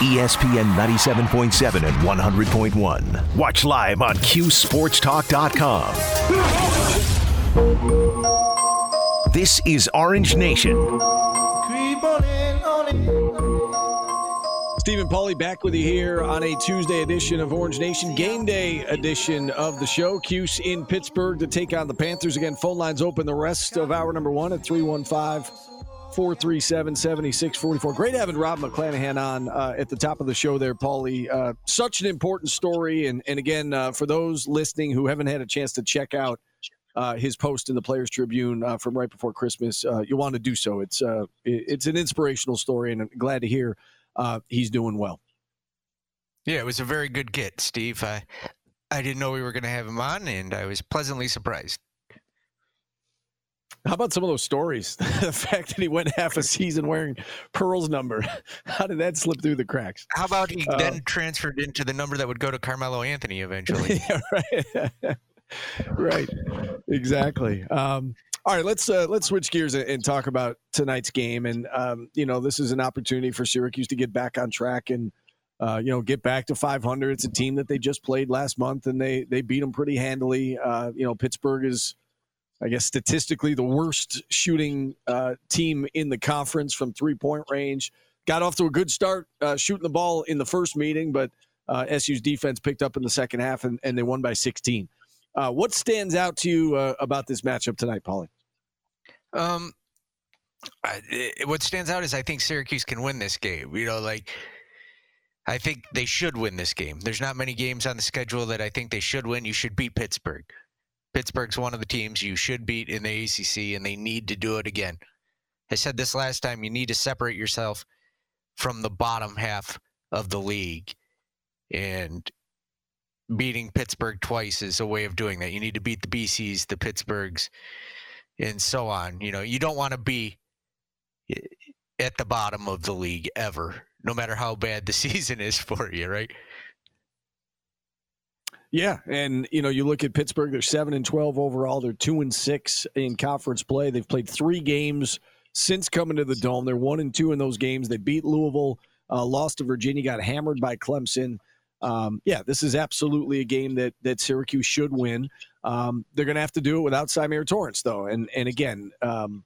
ESPN 97.7 and 100.1. Watch live on QSportsTalk.com. This is Orange Nation. Stephen Paulie back with you here on a Tuesday edition of Orange Nation, game day edition of the show. Cuse in Pittsburgh to take on the Panthers. Again, phone lines open the rest of hour number one at 315 437 7644. Great having Rob McClanahan on uh, at the top of the show there, Paulie. Uh, such an important story. And, and again, uh, for those listening who haven't had a chance to check out uh, his post in the Players Tribune uh, from right before Christmas, uh, you want to do so. It's, it's an inspirational story, and I'm glad to hear he's doing well. Yeah, it was a very good get, Steve. I, I didn't know we were going to have him on, and I was pleasantly surprised. How about some of those stories? the fact that he went half a season wearing Pearl's number. How did that slip through the cracks? How about he uh, then transferred into the number that would go to Carmelo Anthony eventually? yeah, right. right. Exactly. Um, all right, let's uh, let's switch gears and, talk about tonight's game. And um, you know, this is an opportunity for Syracuse to get back on track and uh, you know get back to 500. It's a team that they just played last month and they they beat them pretty handily. Uh, you know, Pittsburgh is I guess statistically the worst shooting uh, team in the conference from three point range. Got off to a good start uh, shooting the ball in the first meeting, but uh, SU's defense picked up in the second half and, and they won by 16. Uh, what stands out to you uh, about this matchup tonight, Paulie? Um, what stands out is I think Syracuse can win this game. You know, like I think they should win this game. There's not many games on the schedule that I think they should win. You should beat Pittsburgh. Pittsburgh's one of the teams you should beat in the ACC, and they need to do it again. I said this last time you need to separate yourself from the bottom half of the league. And beating Pittsburgh twice is a way of doing that. You need to beat the BCs, the Pittsburghs, and so on. You know, you don't want to be eh, at the bottom of the league ever, no matter how bad the season is for you, right? Yeah, and you know, you look at Pittsburgh; they're seven and twelve overall. They're two and six in conference play. They've played three games since coming to the dome. They're one and two in those games. They beat Louisville, uh, lost to Virginia, got hammered by Clemson. Um, yeah, this is absolutely a game that that Syracuse should win. Um, they're going to have to do it without Symir Torrance though. And and again, um,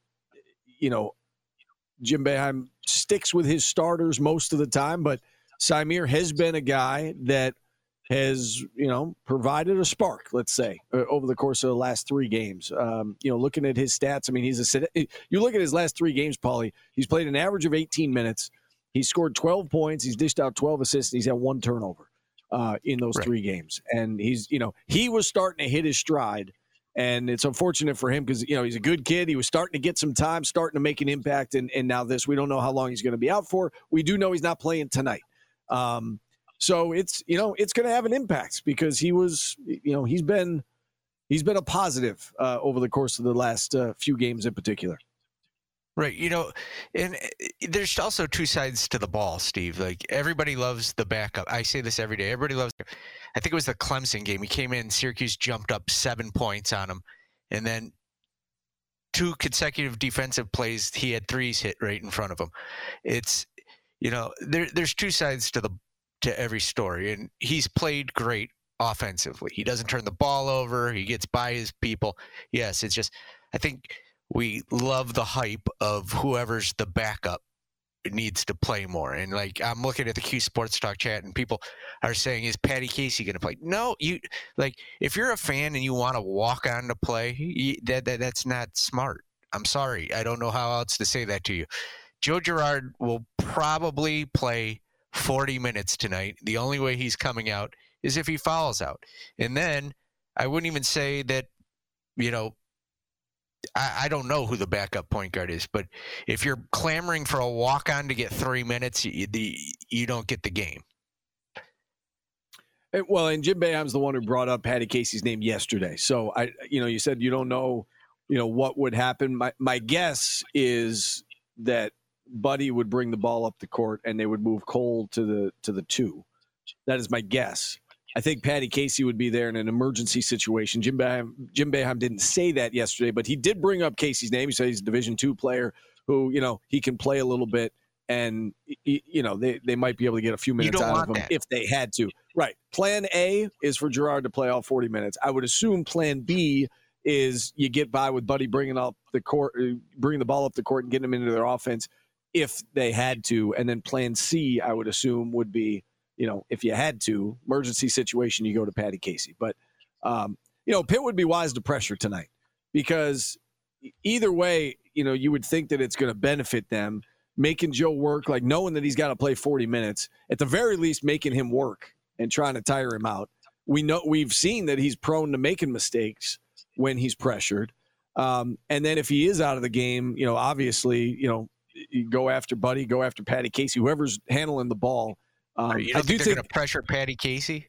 you know, Jim Boeheim sticks with his starters most of the time, but Symir has been a guy that has you know provided a spark let's say over the course of the last three games. Um, you know looking at his stats i mean he's a you look at his last three games Paulie, he's played an average of 18 minutes. He's scored 12 points he's dished out 12 assists he's had one turnover uh, in those right. three games. And he's you know he was starting to hit his stride and it's unfortunate for him because you know he's a good kid. He was starting to get some time starting to make an impact and, and now this we don't know how long he's going to be out for. We do know he's not playing tonight. Um, so it's you know it's going to have an impact because he was you know he's been he's been a positive uh, over the course of the last uh, few games in particular. Right. You know, and eh, there's also two sides to the ball, Steve. Like everybody loves the backup. I say this every day. Everybody loves. I think it was the Clemson game. He came in, Syracuse jumped up seven points on him, and then two consecutive defensive plays, he had threes hit right in front of him. It's you know, there, there's two sides to the to every story. And he's played great offensively. He doesn't turn the ball over. He gets by his people. Yes, it's just I think we love the hype of whoever's the backup needs to play more. And like I'm looking at the Q Sports Talk chat, and people are saying, "Is Patty Casey going to play?" No, you like if you're a fan and you want to walk on to play, you, that, that that's not smart. I'm sorry, I don't know how else to say that to you. Joe Girard will probably play 40 minutes tonight. The only way he's coming out is if he fouls out. And then I wouldn't even say that, you know, I, I don't know who the backup point guard is, but if you're clamoring for a walk on to get three minutes, you, the, you don't get the game. Eh, well, and Jim Boeheim's the one who brought up Patty Casey's name yesterday. So I, you know, you said you don't know, you know, what would happen. My my guess is that Buddy would bring the ball up the court and they would move Cole to the to the two. That is my guess. I think Patty Casey would be there in an emergency situation. Jim Boeheim, Jim Boeheim didn't say that yesterday, but he did bring up Casey's name. He said he's a Division two player who, you know, he can play a little bit. and you know they, they might be able to get a few minutes out of him that. if they had to. Right. Plan A is for Girard to play all 40 minutes. I would assume Plan B is you get by with Buddy bringing up the court, uh, bringing the ball up the court and getting them into their offense if they had to, and then Plan C I would assume would be you know if you had to emergency situation you go to Patty Casey, but um, you know Pitt would be wise to pressure tonight because either way you know you would think that it's going to benefit them making Joe work, like knowing that he's got to play 40 minutes, at the very least, making him work and trying to tire him out. We know we've seen that he's prone to making mistakes when he's pressured. Um, and then if he is out of the game, you know, obviously, you know, go after Buddy, go after Patty Casey, whoever's handling the ball. Um, you I think do they're going to pressure Patty Casey?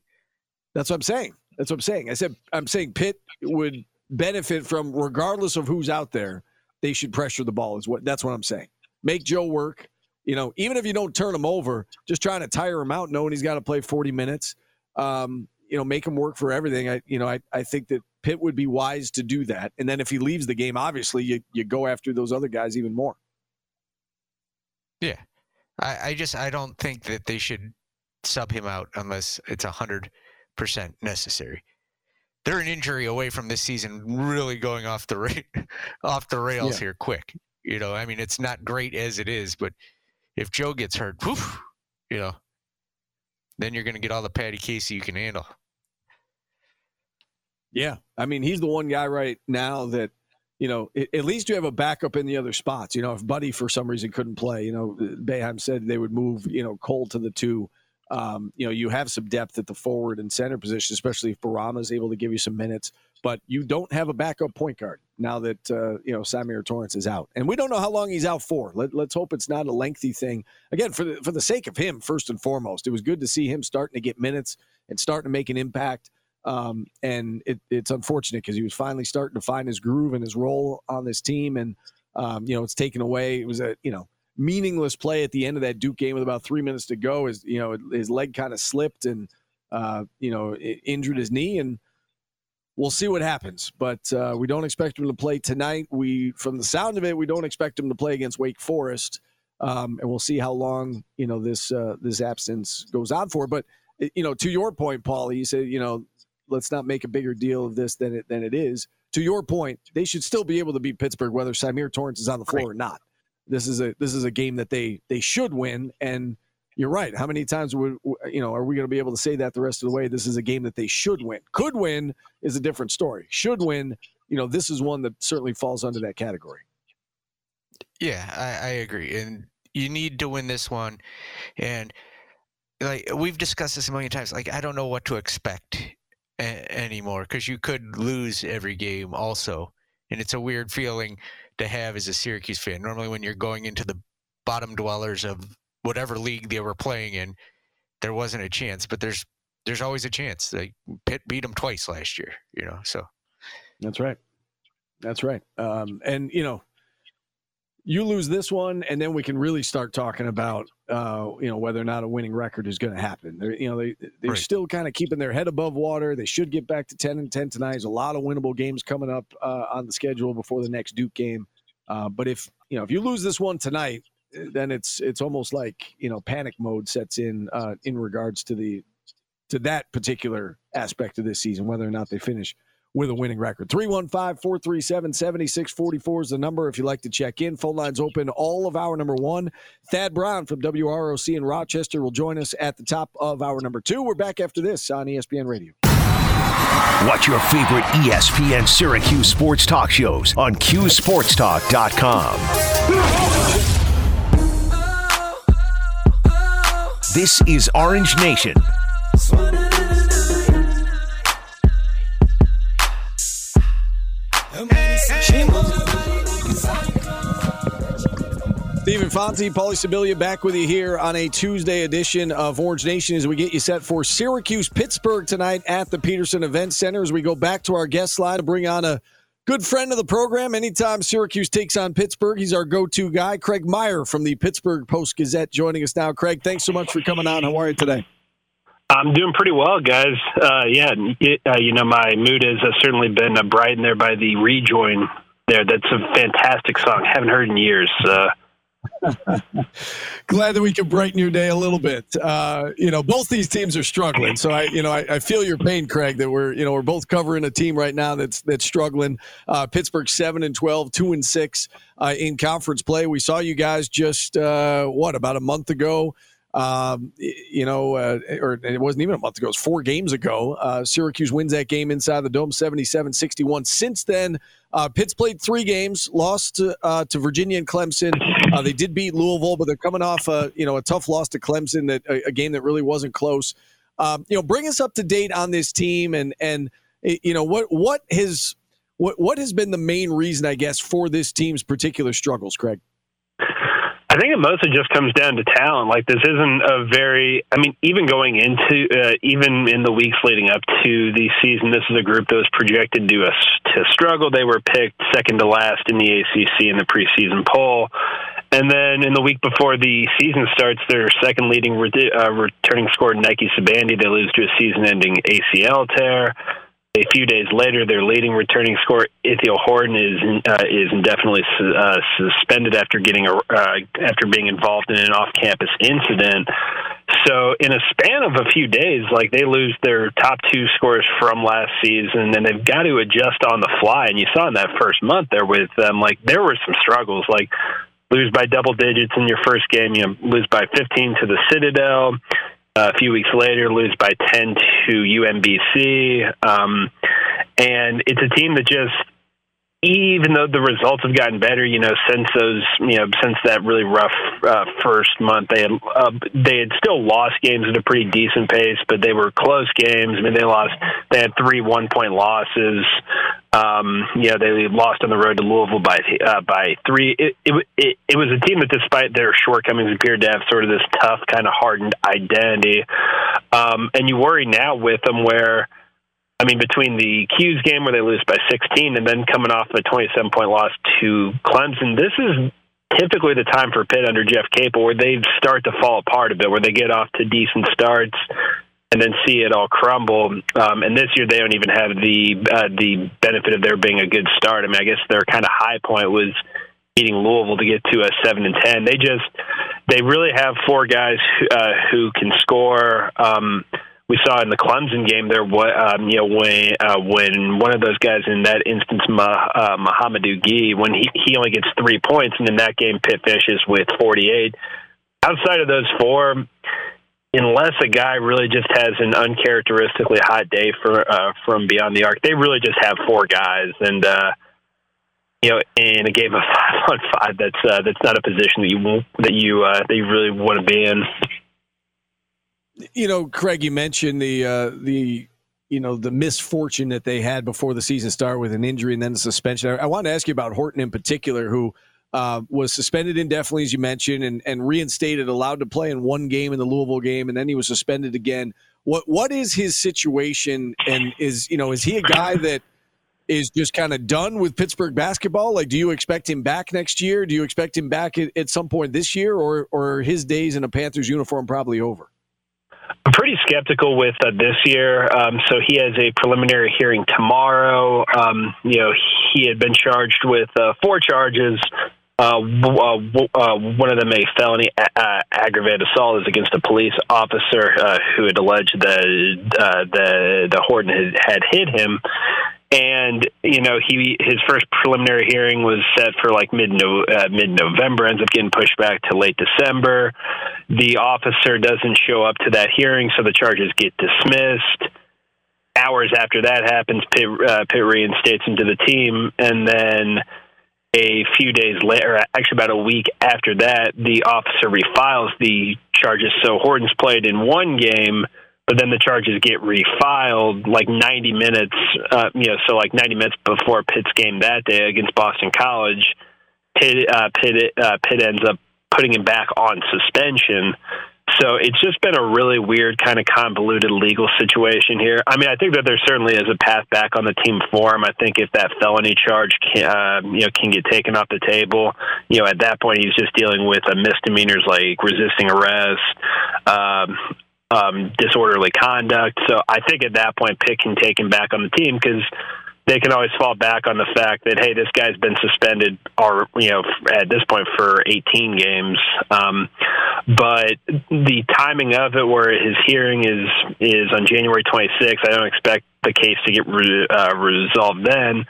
That's what I'm saying. That's what I'm saying. I said I'm saying Pitt would benefit from regardless of who's out there. They should pressure the ball. Is what that's what I'm saying make Joe work. You know, even if you don't turn him over, just trying to tire him out, knowing he's got to play 40 minutes. Um, you know, make him work for everything. I, you know, I, I think that Pitt would be wise to do that. And then if he leaves the game, obviously you, you go after those other guys even more. Yeah. I, I just, I don't think that they should sub him out unless it's a hundred percent necessary. They're an injury away from this season really going off the ra- off the rails yeah. here quick. You know, I mean, it's not great as it is, but if Joe gets hurt, poof, you know, then you're going to get all the Patty Casey you can handle. Yeah, I mean, he's the one guy right now that you know. At least you have a backup in the other spots. You know, if Buddy for some reason couldn't play, you know, Boeheim said they would move you know Cole to the two. Um, you know, you have some depth at the forward and center position, especially if Bourama is able to give you some minutes. But you don't have a backup point guard now that uh, you know Symir Torrance is out, and we don't know how long he's out for. Let, us hope it's not a lengthy thing. Again, for the for the sake of him, first and foremost, it was good to see him starting to get minutes and starting to make an impact. Um, and it, it's unfortunate because he was finally starting to find his groove and his role on this team, and um, you know it's taken away. It was a you know meaningless play at the end of that Duke game with about three minutes to go. His you know his leg kind of slipped and uh, you know injured his knee and we'll see what happens. But uh, we don't expect him to play tonight. We, from the sound of it, we don't expect him to play against Wake Forest, um, and we'll see how long you know this uh, this absence goes on for. But you know, to your point, Paul, you said you know let's not make a bigger deal of this than it than it is. To your point, they should still be able to beat Pittsburgh whether Symir Torrance is on the floor right. or not. This is a this is a game that they they should win and you're right. How many times would you know are we going to be able to say that the rest of the way? This is a game that they should win. Could win is a different story. Should win, you know, this is one that certainly falls under that category. Yeah, I, I agree, and you need to win this one. And like we've discussed this a million times, like I don't know what to expect a- anymore because you could lose every game also, and it's a weird feeling to have as a Syracuse fan. Normally, when you're going into the bottom dwellers of whatever league they were playing in, there wasn't a chance. But there's there's always a chance. Like Pitt beat them twice last year, you know. So that's right. That's right. Um, and you know, you lose this one, and then we can really start talking about uh, you know whether or not a winning record is going to happen. They're, you know, they they're right. still kind of keeping their head above water. They should get back to ten and ten tonight. There's a lot of winnable games coming up uh, on the schedule before the next Duke game. Uh, but if you know if you lose this one tonight, then it's it's almost like you know panic mode sets in uh, in regards to the to that particular aspect of this season, whether or not they finish with a winning record. 315 437 7644 is the number if you'd like to check in. Phone lines open all of hour number one. Thad Brown from WROC in Rochester will join us at the top of hour number two. We're back after this on ESPN Radio. Watch your favorite ESPN Syracuse sports talk shows on QSportsTalk.com. This is Orange Nation. Stephen Fonte, Paulie Sibilia back with you here on a Tuesday edition of Orange Nation as we get you set for Syracuse Pittsburgh tonight at the Petersen Event Center as we go back to our guest slide to bring on a Good friend of the program. Anytime Syracuse takes on Pittsburgh, he's our go to guy. Craig Meyer from the Pittsburgh Post Gazette joining us now. Craig, thanks so much for coming on. How are you today? I'm doing pretty well, guys. Uh, yeah, it, uh, you know, my mood has uh, certainly been uh, brightened there by the rejoin there. That's a fantastic song. Haven't heard in years. Glad that we can brighten your day a little bit. Uh, you know, both these teams are struggling, so I, you know, I, I, feel your pain, Craig. That we're, you know, we're both covering a team right now that's that's struggling. Uh, Pittsburgh seven and 12, 2 and six uh, in conference play. We saw you guys just uh, what about a month ago. Um, you know, uh, or it wasn't even a month ago, it was four games ago. Uh, Syracuse wins that game inside the Dome 77 61. Since then, uh, Pitt's played three games, lost to, uh, to Virginia and Clemson. Uh, they did beat Louisville, but they're coming off a, you know, a tough loss to Clemson, that a, a game that really wasn't close. Um, you know, bring us up to date on this team and, and, you know, what, what has, what, what has been the main reason, I guess, for this team's particular struggles, Craig? I think it mostly just comes down to talent. Like this isn't a very. I mean, even going into uh, even in the weeks leading up to the season, this is a group that was projected to us to struggle. They were picked second to last in the ACC in the preseason poll, and then in the week before the season starts, their second leading uh, returning scorer, Nike Sibande, they lose to a season-ending ACL tear. A few days later, their leading returning scorer, Ithiel Horton, is uh, is indefinitely uh, suspended after getting a, uh, after being involved in an off-campus incident. So, in a span of a few days, like they lose their top two scorers from last season, and they've got to adjust on the fly. And you saw in that first month there with them, like there were some struggles, like lose by double digits in your first game, you know, lose by 15 to the Citadel a few weeks later, lose by 10 to UMBC. Um, and it's a team that just, even though the results have gotten better, you know, since those, you know, since that really rough uh, first month, they had uh, they had still lost games at a pretty decent pace, but they were close games. I mean, they lost, they had three one point losses. Um, you know, they lost on the road to Louisville by uh, by three. It, it, it, it was a team that, despite their shortcomings, appeared to have sort of this tough, kind of hardened identity. Um, and you worry now with them where, I mean, between the Cuse game where they lose by 16 and then coming off a 27 point loss to Clemson, this is typically the time for Pitt under Jeff Capel where they start to fall apart a bit, where they get off to decent starts and then see it all crumble. Um, and this year they don't even have the uh, the benefit of there being a good start. I mean, I guess their kind of high point was beating Louisville to get to a seven and ten. They just they really have four guys uh, who can score. Um, we saw in the Clemson game there, um, you know, when uh, when one of those guys in that instance, Ma, uh, Mohamedou Gueye, when he he only gets three points, and in that game, Pitt finishes with forty eight. Outside of those four, unless a guy really just has an uncharacteristically hot day for uh, from beyond the arc, they really just have four guys, and uh, you know, in a game of five on five, that's uh, that's not a position that you that you uh, that you really want to be in. You know, Craig, you mentioned the uh, the you know the misfortune that they had before the season started with an injury and then a suspension. I, I wanted to ask you about Horton in particular, who uh, was suspended indefinitely, as you mentioned, and, and reinstated, allowed to play in one game in the Louisville game, and then he was suspended again. What what is his situation? And is you know is he a guy that is just kind of done with Pittsburgh basketball? Like, do you expect him back next year? Do you expect him back at, at some point this year, or or his days in a Panthers uniform probably over? I'm pretty skeptical with uh, this year. Um, so he has a preliminary hearing tomorrow. Um, you know, he had been charged with uh, four charges uh, uh, uh, one of them a felony aggravated assault is against a police officer uh, who had alleged that the the Horton had, had hit him, and you know he his first preliminary hearing was set for like mid uh, mid November, ends up getting pushed back to late December. The officer doesn't show up to that hearing, so the charges get dismissed. Hours after that happens, Pitt, uh, Pitt reinstates him to the team, and then a few days later, actually about a week after that, the officer refiles the charges. So Horton's played in one game, but then the charges get refiled like 90 minutes, uh, you know, so like 90 minutes before Pitt's game that day against Boston College. Pitt, uh, Pitt, uh, Pitt ends up putting him back on suspension. So it's just been a really weird, kind of convoluted legal situation here. I mean, I think that there certainly is a path back on the team form. I think if that felony charge can, uh, you know, can get taken off the table, you know, at that point he's just dealing with a misdemeanors like resisting arrest, um, um, disorderly conduct. So I think at that point Pitt can take him back on the team because they can always fall back on the fact that hey, this guy's been suspended, or you know, at this point for 18 games. Um, but the timing of it, where his hearing is is on January 26th, I don't expect the case to get re- uh, resolved then.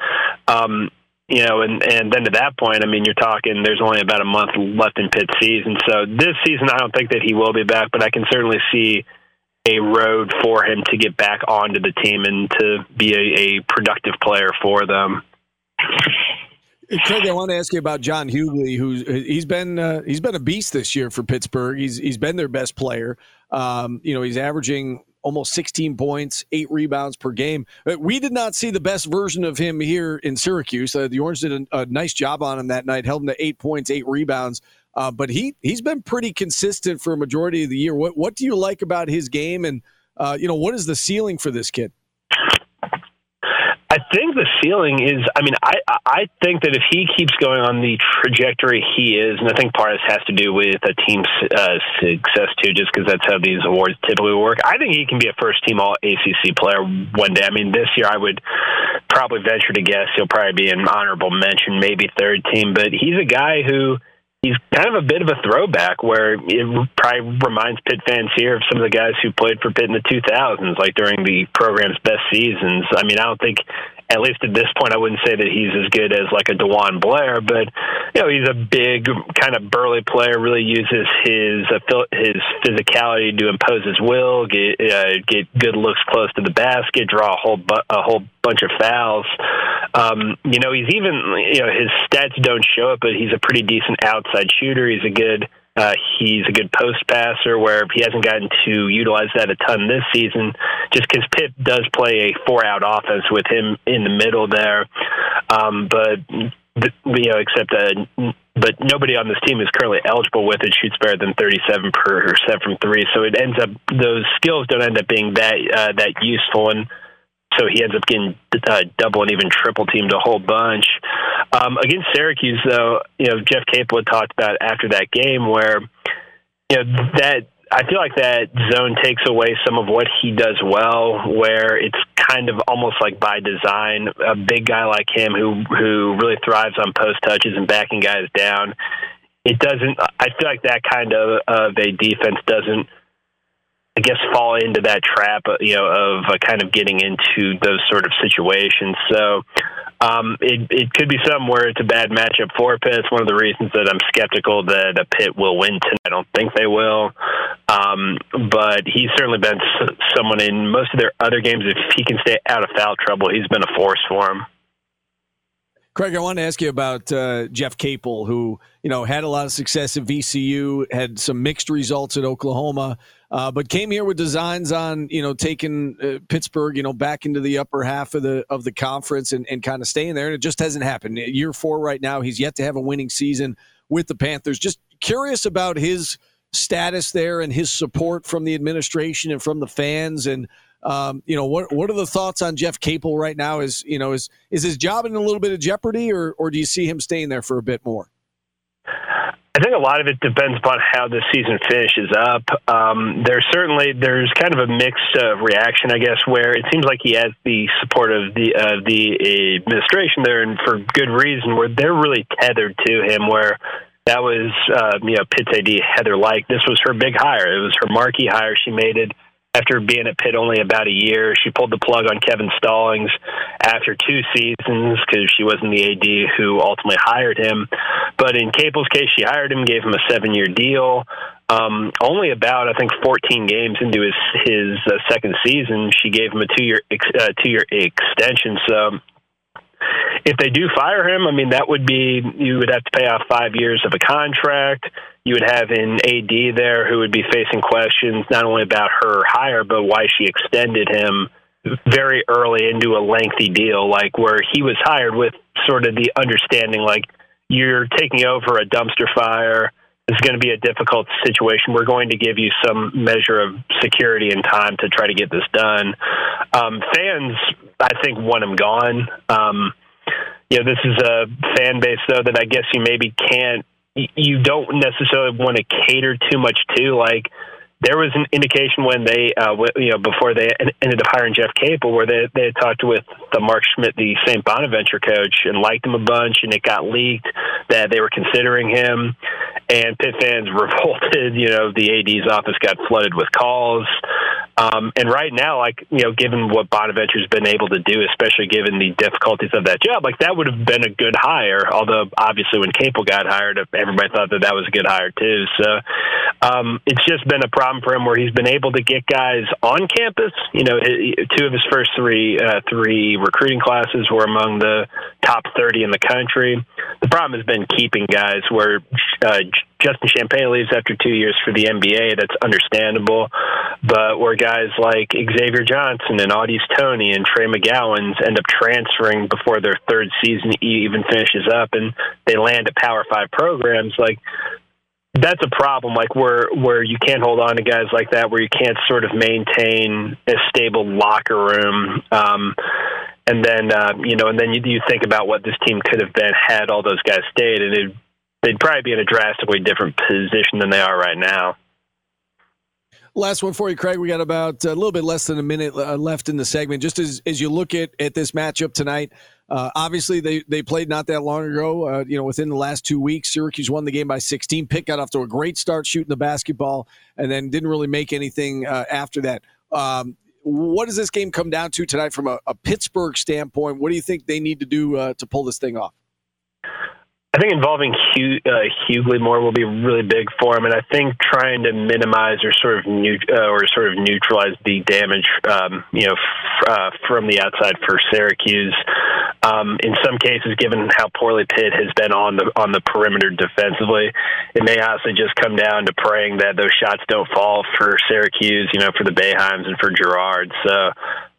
Um, you know, and and then to that point, I mean, you're talking. There's only about a month left in Pitt season, so this season I don't think that he will be back, but I can certainly see a road for him to get back onto the team and to be a, a productive player for them. Craig, I want to ask you about John Hugley, who's he's been uh, he's been a beast this year for Pittsburgh. He's he's been their best player. Um, you know, he's averaging almost 16 points, eight rebounds per game. Uh, we did not see the best version of him here in Syracuse. Uh, the Orange did a, a, nice job on him that night, held him to eight points, eight rebounds. Uh, but he he's been pretty consistent for a majority of the year. What what do you like about his game, and uh, you know what is the ceiling for this kid? I think the ceiling is. I mean, I I think that if he keeps going on the trajectory he is, and I think part of this has to do with a team's uh, success too, just because that's how these awards typically work. I think he can be a first team All ACC player one day. I mean, this year I would probably venture to guess he'll probably be an honorable mention, maybe third team. But he's a guy who he's kind of a bit of a throwback where it probably reminds Pitt fans here of some of the guys who played for Pitt in the 2000s, like during the program's best seasons. I mean, I don't think at least at this point, I wouldn't say that he's as good as like a DeJuan Blair, but you know, he's a big kind of burly player. Really uses his his physicality to impose his will, get uh, get good looks close to the basket, draw a whole bu- a whole bunch of fouls. Um, you know, he's even you know his stats don't show it, but he's a pretty decent outside shooter. He's a good uh, he's a good post passer where he hasn't gotten to utilize that a ton this season just because Pitt does play a four out offense with him in the middle there. Um, but, you know, except that, but nobody on this team is currently eligible with it shoots better than 37 percent from three. So it ends up, those skills don't end up being that, uh, that useful. And, so he ends up getting uh, double and even triple teamed a whole bunch. Um, against Syracuse, though, you know Jeff Capel had talked about after that game where you know that I feel like that zone takes away some of what he does well, where it's kind of almost like by design. A big guy like him who who really thrives on post touches and backing guys down. It doesn't. I feel like that kind of of a defense doesn't I guess fall into that trap, uh, you know, of uh, kind of getting into those sort of situations. So um, it it could be something where it's a bad matchup for Pitt. It's one of the reasons that I'm skeptical that a Pitt will win tonight. I don't think they will, um, but he's certainly been someone in most of their other games. If he can stay out of foul trouble, he's been a force for him. Craig, I want to ask you about uh, Jeff Capel, who you know had a lot of success at VCU, had some mixed results at Oklahoma, uh, but came here with designs on you know taking uh, Pittsburgh you know back into the upper half of the of the conference and, and kind of staying there, and it just hasn't happened. Year four right now, he's yet to have a winning season with the Panthers. Just curious about his status there and his support from the administration and from the fans and um, you know, what what are the thoughts on Jeff Capel right now? Is you know, is is his job in a little bit of jeopardy, or or do you see him staying there for a bit more? I think a lot of it depends upon how the season finishes up. Um, there's certainly there's kind of a mixed uh, reaction, I guess, where it seems like he has the support of the of the administration there, and for good reason. Where they're really tethered to him, where that was uh, you know Pitt's AD Heather Lyke This was her big hire. It was her marquee hire. She made it after being at Pitt only about a year. She pulled the plug on Kevin Stallings after two seasons because she wasn't the AD who ultimately hired him. But in Capel's case, she hired him, gave him a seven year deal. Um, only about I think 14 games into his his uh, second season, she gave him a two year uh, two year extension. So if they do fire him, I mean that would be you would have to pay off five years of a contract you would have an AD there who would be facing questions not only about her hire, but why she extended him very early into a lengthy deal, like where he was hired with sort of the understanding, like you're taking over a dumpster fire. It's going to be a difficult situation. We're going to give you some measure of security and time to try to get this done. Um, fans, I think, want him gone. Um, you know, this is a fan base, though, that I guess you maybe can't you don't necessarily want to cater too much to. Like there was an indication when they, uh, you know, before they ended up hiring Jeff Capel, where they they had talked with the Mark Schmidt, the St. Bonaventure coach, and liked him a bunch, and it got leaked that they were considering him, and Pitt fans revolted. You know, the AD's office got flooded with calls. Um, and right now, like you know, given what Bonaventure's been able to do, especially given the difficulties of that job, like that would have been a good hire. Although obviously, when Capel got hired, everybody thought that that was a good hire too. So um, it's just been a problem for him where he's been able to get guys on campus. You know, two of his first three uh, three recruiting classes were among the top thirty in the country. The problem has been keeping guys where uh, Justin Champagnie leaves after two years for the NBA. That's understandable, but where guys like Xavier Johnson and Au'Diese Toney and Trey McGowens end up transferring before their third season even finishes up, and they land at Power Five programs, like that's a problem like where where you can't hold on to guys like that where you can't sort of maintain a stable locker room um and then uh you know and then you, you think about what this team could have been had all those guys stayed and it they'd probably be in a drastically different position than they are right now. Last one for you, Craig. We got about a little bit less than a minute uh, left in the segment. Just as, as you look at, at this matchup tonight, uh, obviously they, they played not that long ago. Uh, you know, within the last two weeks, Syracuse won the game by 16. Pitt got off to a great start shooting the basketball, and then didn't really make anything uh, after that. Um, what does this game come down to tonight from a, a, Pittsburgh standpoint? What do you think they need to do uh, to pull this thing off? I think involving Hugh, uh, Hugley more will be really big for him, and I think trying to minimize or sort of uh, or sort of neutralize the damage, um, you know, f- uh, from the outside for Syracuse. Um, in some cases, given how poorly Pitt has been on the on the perimeter defensively, it may honestly just come down to praying that those shots don't fall for Syracuse, you know, for the Boeheims and for Girard. So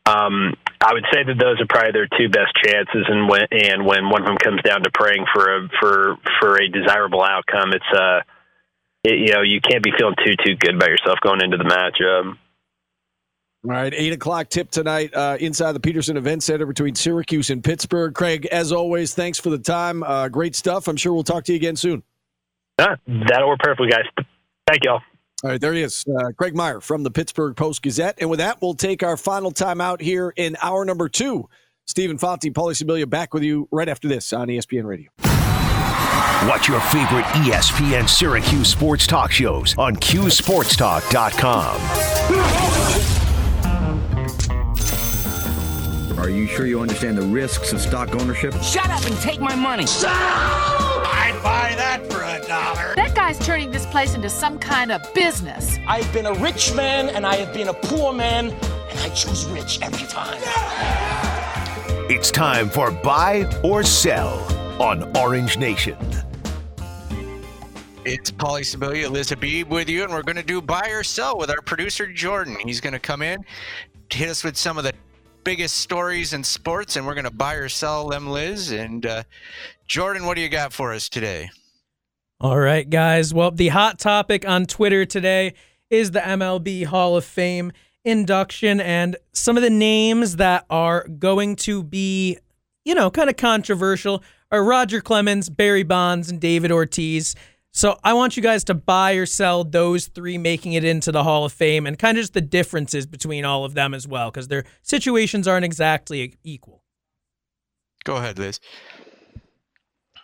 um, I would say that those are probably their two best chances, and when and when one of them comes down to praying for a for for a desirable outcome, it's uh, it, you know, you can't be feeling too too good about yourself going into the match. All right, eight o'clock tip tonight uh, inside the Petersen Event Center between Syracuse and Pittsburgh. Craig, as always, thanks for the time. Uh, great stuff. I'm sure we'll talk to you again soon. Yeah, that'll work perfectly, guys. Thank y'all. All right, there he is, uh, Craig Meyer from the Pittsburgh Post Gazette. And with that, we'll take our final time out here in hour number two. Stephen Fonte, Paulie Sibilia back with you right after this on ESPN Radio. Watch your favorite ESPN Syracuse sports talk shows on QSportsTalk.com. Are you sure you understand the risks of stock ownership? Shut up and take my money. I'd buy that for a dollar. That guy's turning this place into some kind of business. I've been a rich man and I have been a poor man, and I choose rich every time. It's time for Buy or Sell on Orange Nation. It's Paulie Sibilia, Liz Habib with you, and we're going to do Buy or Sell with our producer, Jordan. He's going to come in, hit us with some of the biggest stories in sports, and we're going to buy or sell them, Liz. And uh, Jordan, what do you got for us today? All right, guys. Well, the hot topic on Twitter today is the MLB Hall of Fame induction and some of the names that are going to be, you know, kind of controversial are Roger Clemens, Barry Bonds, and David Ortiz. So I want you guys to buy or sell those three making it into the Hall of Fame and kind of just the differences between all of them as well, because their situations aren't exactly equal. Go ahead, Liz.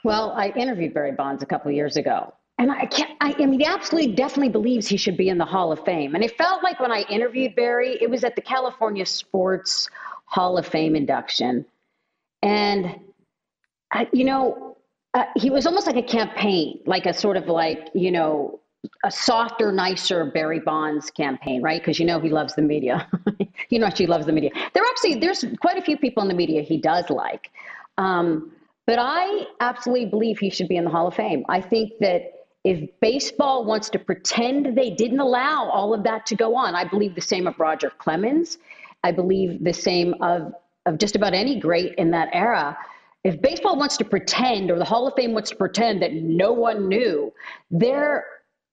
Well, I interviewed Barry Bonds a couple years ago. And I can't, I, I mean, he absolutely definitely believes he should be in the Hall of Fame. And it felt like when I interviewed Barry, it was at the California Sports Hall of Fame induction. And, I, you know, uh, he was almost like a campaign, like a sort of like, you know, a softer, nicer Barry Bonds campaign, right? Because you know he loves the media. you know she loves the media. There actually there's quite a few people in the media he does like, um, but I absolutely believe he should be in the Hall of Fame. I think that if baseball wants to pretend they didn't allow all of that to go on, I believe the same of Roger Clemens. I believe the same of of just about any great in that era if baseball wants to pretend or the Hall of Fame wants to pretend that no one knew, they're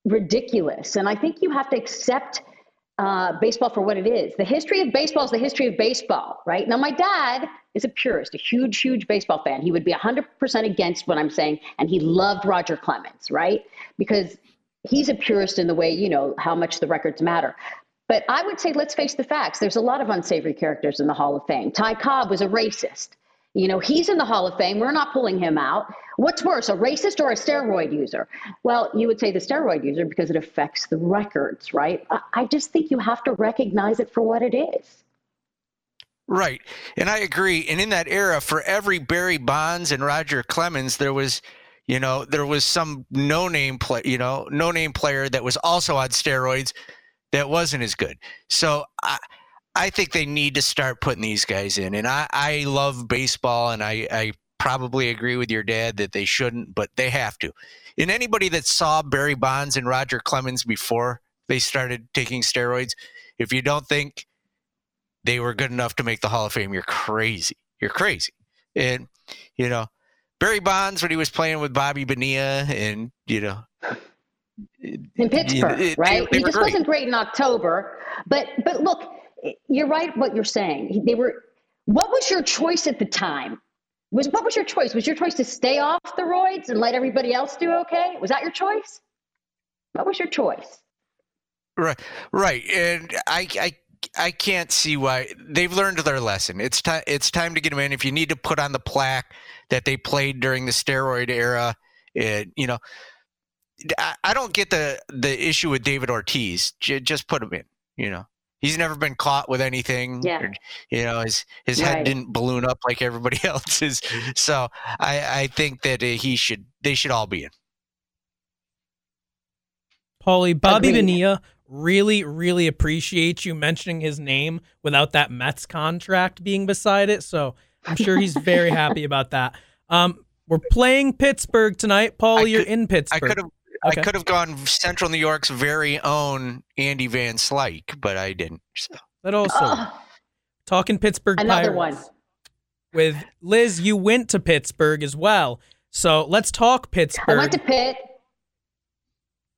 ridiculous. And I think you have to accept uh, baseball for what it is. The history of baseball is the history of baseball, right? Now, my dad is a purist, a huge, huge baseball fan. He would be 100% against what I'm saying, and he loved Roger Clemens, right? Because he's a purist in the way, you know, how much the records matter. But I would say, let's face the facts. There's a lot of unsavory characters in the Hall of Fame. Ty Cobb was a racist. You know, he's in the Hall of Fame. We're not pulling him out. What's worse, a racist or a steroid user? Well, you would say the steroid user because it affects the records, right? I just think you have to recognize it for what it is. Right. And I agree. And in that era, for every Barry Bonds and Roger Clemens, there was, you know, there was some no name play, you know, no name player that was also on steroids that wasn't as good. So I, I think they need to start putting these guys in. And I, I love baseball and I, I probably agree with your dad that they shouldn't, but they have to. And anybody that saw Barry Bonds and Roger Clemens before they started taking steroids, if you don't think they were good enough to make the Hall of Fame. You're crazy. You're crazy. And, you know, Barry Bonds, when he was playing with Bobby Bonilla and, you know, in Pittsburgh, it, right? They he just great. wasn't great in October. But, but look, Eh, you're right what you're saying. They were, what was your choice at the time? Was what was your choice? Was your choice to stay off the roids and let everybody else do okay? Was that your choice? What was your choice? Right, right, and I, I I can't see why they've learned their lesson. It's time. It's time to get them in. If you need to put on the plaque that they played during the steroid era, it, you know, I, I don't get the the issue with David Ortiz. J- just put him in. You know, he's never been caught with anything. Yeah. Or, you know, his his right. head didn't balloon up like everybody else's. So I I think that uh, he should. They should all be in. Paulie, Bobby Bonilla really, really appreciates you mentioning his name without that Mets contract being beside it. So I'm sure he's very happy about that. Um, we're playing Pittsburgh tonight. Paul, you're in Pittsburgh. I could have okay. I could have gone Central New York's very own Andy Van Slyke, but I didn't. So. But also oh. talking Pittsburgh Another Pirates. one. With Liz, you went to Pittsburgh as well. So let's talk Pittsburgh. I went to Pitt.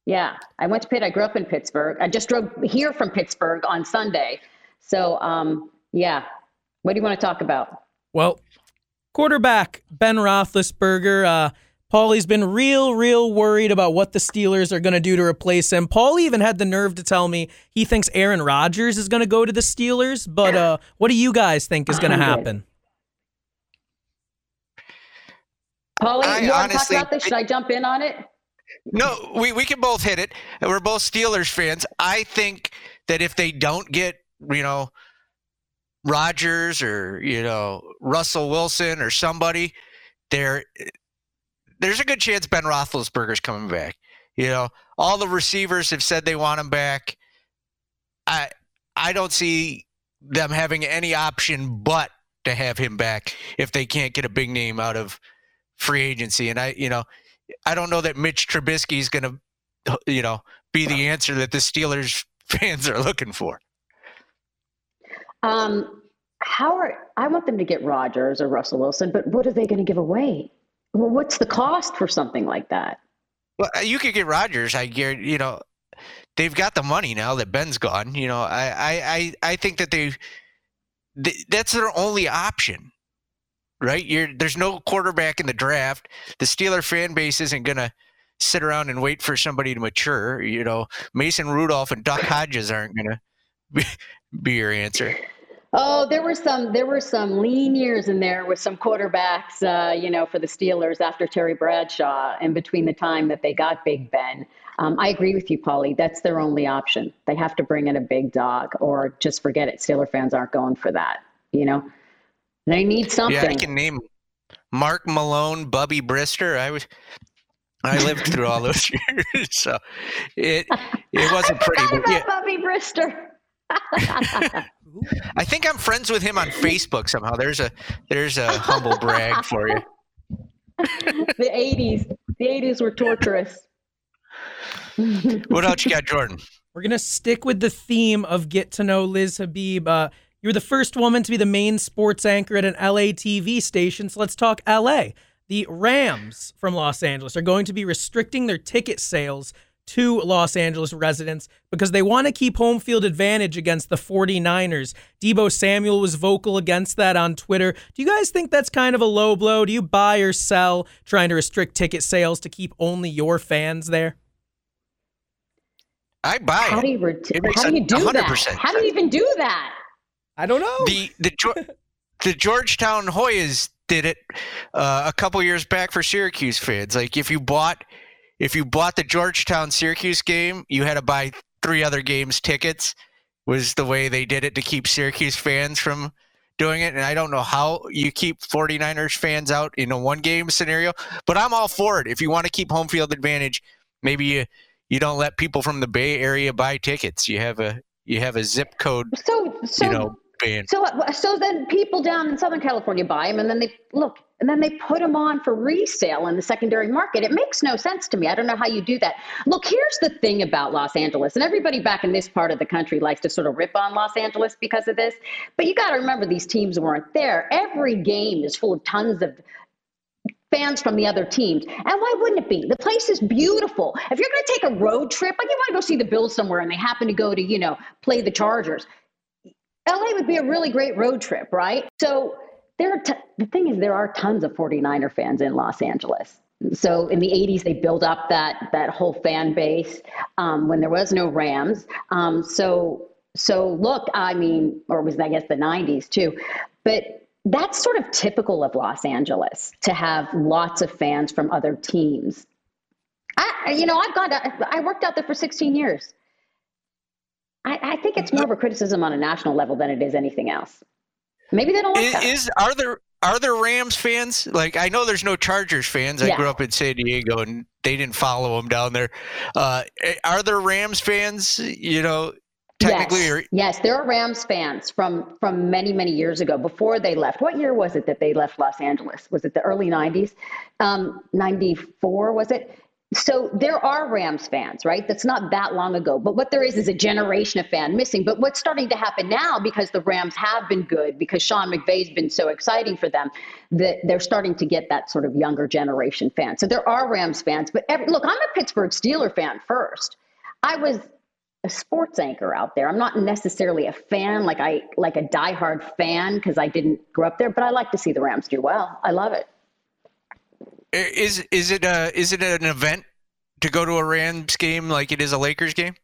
Yeah, I went to Pitt. I grew up in Pittsburgh. I just drove here from Pittsburgh on Sunday. So, um, yeah. What do you want to talk about? Well, quarterback Ben Roethlisberger. Uh, Paulie's been real, real worried about what the Steelers are going to do to replace him. Paul even had the nerve to tell me he thinks Aaron Rodgers is going to go to the Steelers. But uh, what do you guys think is going to happen? Paulie, you want to talk about this? Should I jump in on it? No, we, we can both hit it. We're both Steelers fans. I think that if they don't get, you know, Rodgers or, you know, Russell Wilson or somebody, there there's a good chance Ben Roethlisberger's coming back. You know, all the receivers have said they want him back. I I don't see them having any option but to have him back if they can't get a big name out of free agency. And I, you know, I don't know that Mitch Trubisky is going to, you know, be the answer that the Steelers fans are looking for. Um, how are I want them to get Rodgers or Russell Wilson, but what are they going to give away? Well, what's the cost for something like that? Well, uh, you could get Rodgers. I guarantee. You know, they've got the money now that Ben's gone. You know, I I I, think that they, they that's their only option right? You're, there's no quarterback in the draft. The Steeler fan base isn't going to sit around and wait for somebody to mature. You know, Mason Rudolph and Duck Hodges aren't going to be, be your answer. Oh, there were some there were some lean years in there with some quarterbacks, uh, you know, for the Steelers after Terry Bradshaw, and between the time that they got Big Ben. Um, I agree with you, Paulie. That's their only option. They have to bring in a big dog, or just forget it. Steeler fans aren't going for that. You know. They need something. Yeah, I can name Mark Malone, Bubby Brister. I was I lived through all those years, so it it wasn't pretty. But yeah. Bubby Brister. I think I'm friends with him on Facebook somehow. There's a there's a humble brag for you. The 80s, the 80s were torturous. what else you got, Jordan? We're gonna stick with the theme of get to know Liz Habib. Uh, you were the first woman to be the main sports anchor at an LA TV station, so let's talk LA. The Rams from Los Angeles are going to be restricting their ticket sales to Los Angeles residents because they want to keep home field advantage against the 49ers. Deebo Samuel was vocal against that on Twitter. Do you guys think that's kind of a low blow? Do you buy or sell trying to restrict ticket sales to keep only your fans there? I buy How it. do you ret- It makes how do you do 100% that? How do you even do that? I don't know. The the the Georgetown Hoyas did it uh, a couple years back for Syracuse fans. Like if you bought if you bought the Georgetown Syracuse game, you had to buy three other games tickets. Was the way they did it to keep Syracuse fans from doing it. And I don't know how you keep 49ers fans out in a one game scenario, but I'm all for it. If you want to keep home field advantage, maybe you you don't let people from the Bay Area buy tickets. You have a you have a zip code, So, so, you know, ban. so, so then people down in Southern California buy them, and then they look, and then they put them on for resale in the secondary market. It makes no sense to me. I don't know how you do that. Look, here's the thing about Los Angeles, and everybody back in this part of the country likes to sort of rip on Los Angeles because of this. But you got to remember, these teams weren't there. Every game is full of tons of fans from the other teams. And why wouldn't it be? The place is beautiful. If you're going to take a road trip, like you want to go see the Bills somewhere and they happen to go to, you know, play the Chargers, LA would be a really great road trip, right? So there are t- the thing is there are tons of 49er fans in Los Angeles. So in the 80s they built up that that whole fan base um, when there was no Rams. Um, so so look, I mean, or was I guess the 90s too, but that's sort of typical of Los Angeles to have lots of fans from other teams. I, you know, I've got, I worked out there for 16 years. I, I think it's more of a criticism on a national level than it is anything else. Maybe they don't like is, that. is are there are there Rams fans? Like I know there's no Chargers fans. I Yeah. grew up in San Diego and they didn't follow them down there. Uh, are there Rams fans? You know, technically, yes, or yes, there are Rams fans from from many many years ago before they left. What year was it that they left Los Angeles? Was it the early '90s? Um, '94 was it? So there are Rams fans, right? That's not that long ago. But what there is is a generation of fan missing. But what's starting to happen now, because the Rams have been good, because Sean McVay's been so exciting for them, that they're starting to get that sort of younger generation fan. So there are Rams fans. But every, look, I'm a Pittsburgh Steeler fan first. I was a sports anchor out there. I'm not necessarily a fan, like I like a diehard fan because I didn't grow up there, but I like to see the Rams do well. I love it. Is is it a is it an event to go to a Rams game like it is a Lakers game?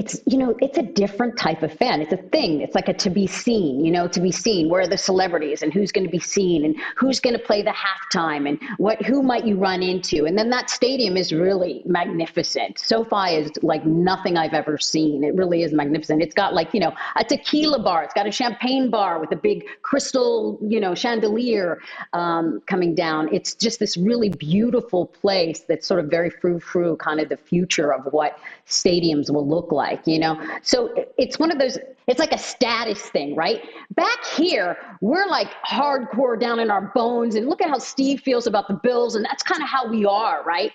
It's you know it's a different type of fan. It's a thing. It's like a to be seen you know to be seen. Where are the celebrities and who's going to be seen and who's going to play the halftime and what who might you run into? And then that stadium is really magnificent. SoFi is like nothing i've ever seen. It really is magnificent. It's got like you know a tequila bar. It's got a champagne bar with a big crystal you know chandelier um, coming down. It's just this really beautiful place that's sort of very frou-frou kind of the future of what stadiums will look like, you know? So it's one of those, it's like a status thing, right? Back here, we're like hardcore down in our bones. And look at how Steve feels about the Bills. And that's kind of how we are, right?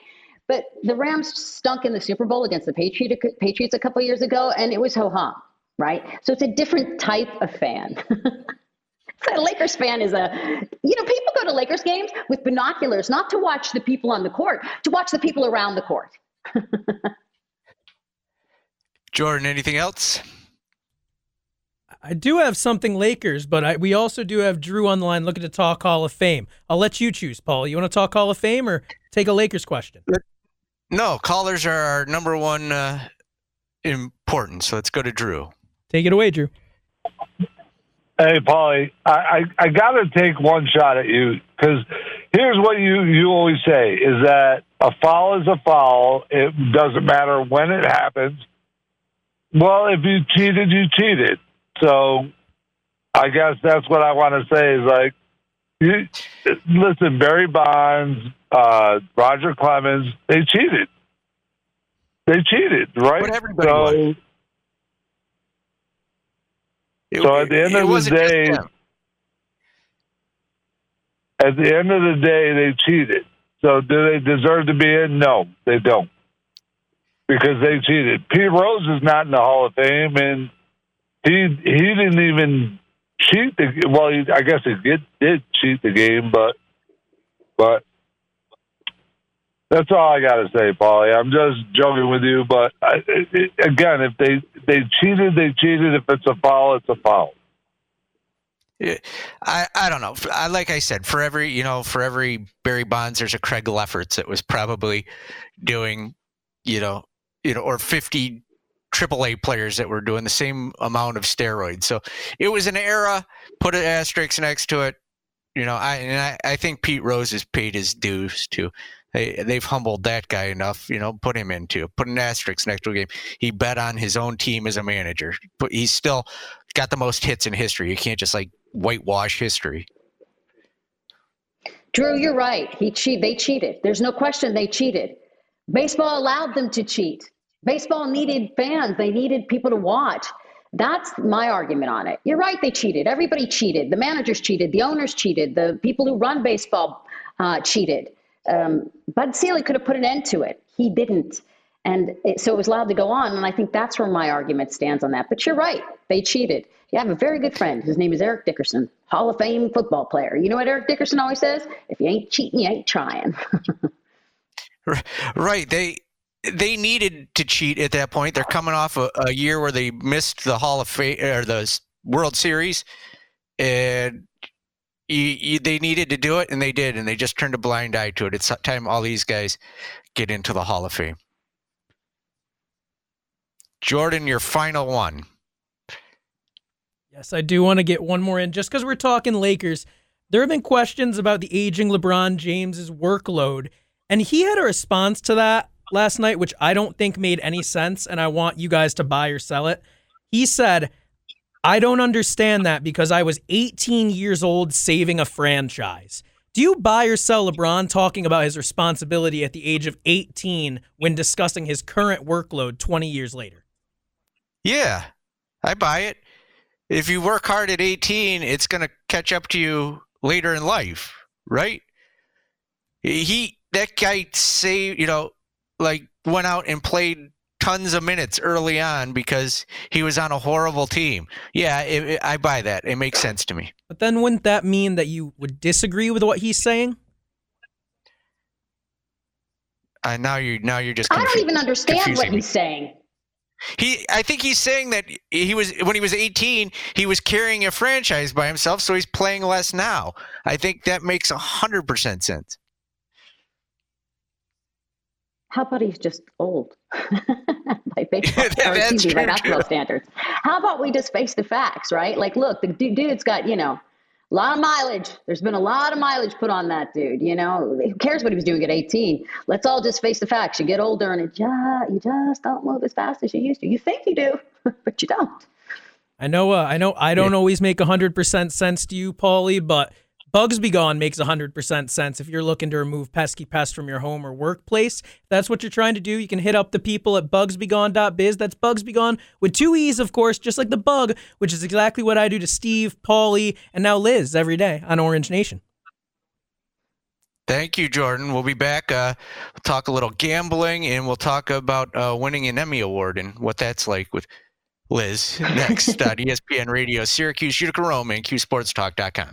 But the Rams stunk in the Super Bowl against the Patriot, Patriots a couple years ago, and it was ho hum, right? So it's a different type of fan. a Lakers fan is a, you know, people go to Lakers games with binoculars, not to watch the people on the court, to watch the people around the court. Jordan, anything else? I do have something Lakers, but I, we also do have Drew on the line looking to talk Hall of Fame. I'll let you choose, Paul. You want to talk Hall of Fame or take a Lakers question? No, callers are our number one uh, importance. So let's go to Drew. Take it away, Drew. Hey, Paulie, I, I, I got to take one shot at you because here's what you, you always say is that a foul is a foul. It doesn't matter when it happens. Well, if you cheated, you cheated. So I guess that's what I want to say is like, you, listen, Barry Bonds, uh, Roger Clemens, they cheated. They cheated, right? But everybody so, was. It- so at the end of the day, at the end of the day, they cheated. So do they deserve to be in? No, they don't. Because they cheated. Pete Rose is not in the Hall of Fame, and he he didn't even cheat the. Well, he, I guess he did, did cheat the game, but but that's all I got to say, Paulie. I'm just joking with you, but I, it, again, if they they cheated, they cheated. If it's a foul, it's a foul. I, I don't know. I, like I said, for every you know, for every Barry Bonds, there's a Craig Lefferts that was probably doing you know, you know, or 50 AAA players that were doing the same amount of steroids. So it was an era. Put an asterisk next to it. You know, I and I, I think Pete Rose has paid his dues too. They they've humbled that guy enough. You know, put him into put an asterisk next to a game. He bet on his own team as a manager, but he's still got the most hits in history. You can't just like whitewash history. Drew, you're right. He cheat. They cheated. There's no question they cheated. Baseball allowed them to cheat. Baseball needed fans. They needed people to watch. That's my argument on it. You're right. They cheated. Everybody cheated. The managers cheated. The owners cheated. The people who run baseball uh, cheated. Um, Bud Selig could have put an end to it. He didn't. And it, so it was allowed to go on. And I think that's where my argument stands on that. But you're right. They cheated. You have a very good friend. His name is Eric Dickerson, Hall of Fame football player. You know what Eric Dickerson always says? If you ain't cheating, you ain't trying. right. They they needed to cheat at that point. They're coming off a, a year where they missed the Hall of Fame or the World Series, and you, you, they needed to do it, and they did, and they just turned a blind eye to it. It's time all these guys get into the Hall of Fame. Jordan, your final one. Yes, I do want to get one more in just because we're talking Lakers. There have been questions about the aging LeBron James's workload, and he had a response to that last night, which I don't think made any sense, and I want you guys to buy or sell it. He said, I don't understand that because I was 18 years old saving a franchise. Do you buy or sell LeBron talking about his responsibility at the age of 18 when discussing his current workload 20 years later? Yeah, I buy it. If you work hard at 18, it's going to catch up to you later in life, right? He that guy say, you know, like went out and played tons of minutes early on because he was on a horrible team. Yeah, it, it, I buy that. It makes sense to me. But then wouldn't that mean that you would disagree with what he's saying? Uh, now you now you're just. I don't even understand what me. he's saying. He, I think he's saying that he was when he was 18, he was carrying a franchise by himself, so he's playing less now. I think that makes hundred percent sense. How about he's just old by baseball or excuse me, by basketball standards? How about we just face the facts, right? Like, look, the dude's got you know a lot of mileage. There's been a lot of mileage put on that dude. You know, who cares what he was doing at 18? Let's all just face the facts. You get older and it just, you just don't move as fast as you used to. You think you do, but you don't. I know. Uh, I know. I don't yeah. always make hundred percent sense to you, Paulie, but Bugs Be Gone makes 100% sense if you're looking to remove pesky pests from your home or workplace. If that's what you're trying to do. You can hit up the people at bugsbegone.biz. That's Bugs Be Gone with two E's, of course, just like the bug, which is exactly what I do to Steve, Paulie, and now Liz every day on Orange Nation. Thank you, Jordan. We'll be back. Uh, we'll talk a little gambling and we'll talk about uh, winning an Emmy Award and what that's like with Liz next on ESPN Radio, Syracuse, Utica, Rome, and QSportsTalk.com.